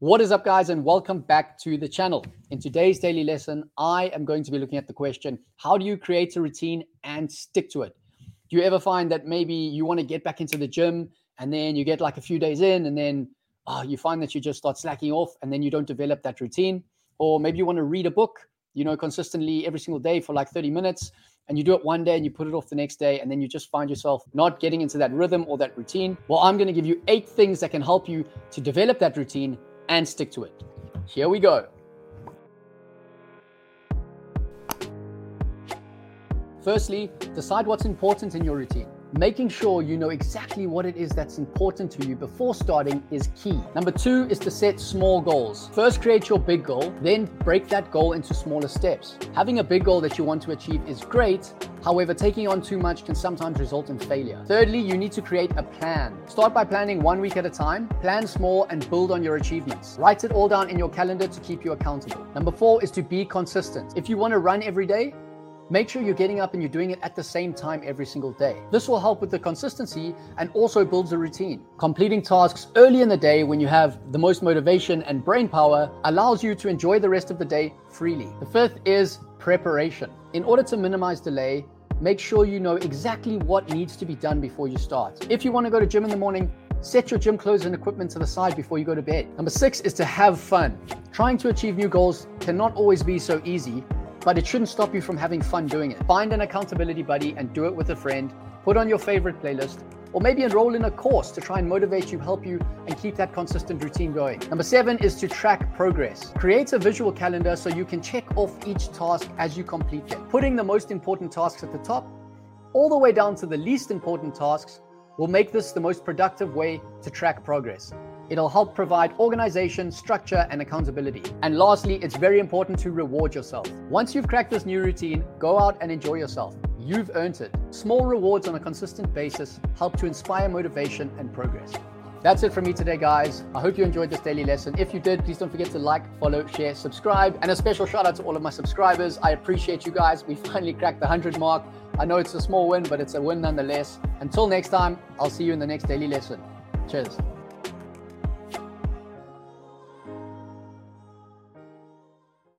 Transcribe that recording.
What is up, guys, and welcome back to the channel. In today's daily lesson, I am going to be looking at the question How do you create a routine and stick to it? Do you ever find that maybe you want to get back into the gym and then you get like a few days in and then oh, you find that you just start slacking off and then you don't develop that routine? Or maybe you want to read a book, you know, consistently every single day for like 30 minutes and you do it one day and you put it off the next day and then you just find yourself not getting into that rhythm or that routine. Well, I'm going to give you eight things that can help you to develop that routine and stick to it. Here we go. Firstly, decide what's important in your routine. Making sure you know exactly what it is that's important to you before starting is key. Number two is to set small goals. First, create your big goal, then break that goal into smaller steps. Having a big goal that you want to achieve is great, However, taking on too much can sometimes result in failure. Thirdly, you need to create a plan. Start by planning one week at a time, plan small, and build on your achievements. Write it all down in your calendar to keep you accountable. Number four is to be consistent. If you want to run every day, Make sure you're getting up and you're doing it at the same time every single day. This will help with the consistency and also builds a routine. Completing tasks early in the day when you have the most motivation and brain power allows you to enjoy the rest of the day freely. The fifth is preparation. In order to minimize delay, make sure you know exactly what needs to be done before you start. If you want to go to gym in the morning, set your gym clothes and equipment to the side before you go to bed. Number six is to have fun. Trying to achieve new goals cannot always be so easy, but it shouldn't stop you from having fun doing it. Find an accountability buddy and do it with a friend. Put on your favorite playlist, or maybe enroll in a course to try and motivate you, help you, and keep that consistent routine going. Number seven is to track progress. Create a visual calendar so you can check off each task as you complete them. Putting the most important tasks at the top, all the way down to the least important tasks, will make this the most productive way to track progress. It'll help provide organization, structure, and accountability. And lastly, it's very important to reward yourself. Once you've cracked this new routine, go out and enjoy yourself. You've earned it. Small rewards on a consistent basis help to inspire motivation and progress. That's it from me today, guys. I hope you enjoyed this daily lesson. If you did, please don't forget to like, follow, share, subscribe. And a special shout out to all of my subscribers. I appreciate you guys. We finally cracked the 100 mark. I know it's a small win, but it's a win nonetheless. Until next time, I'll see you in the next daily lesson. Cheers.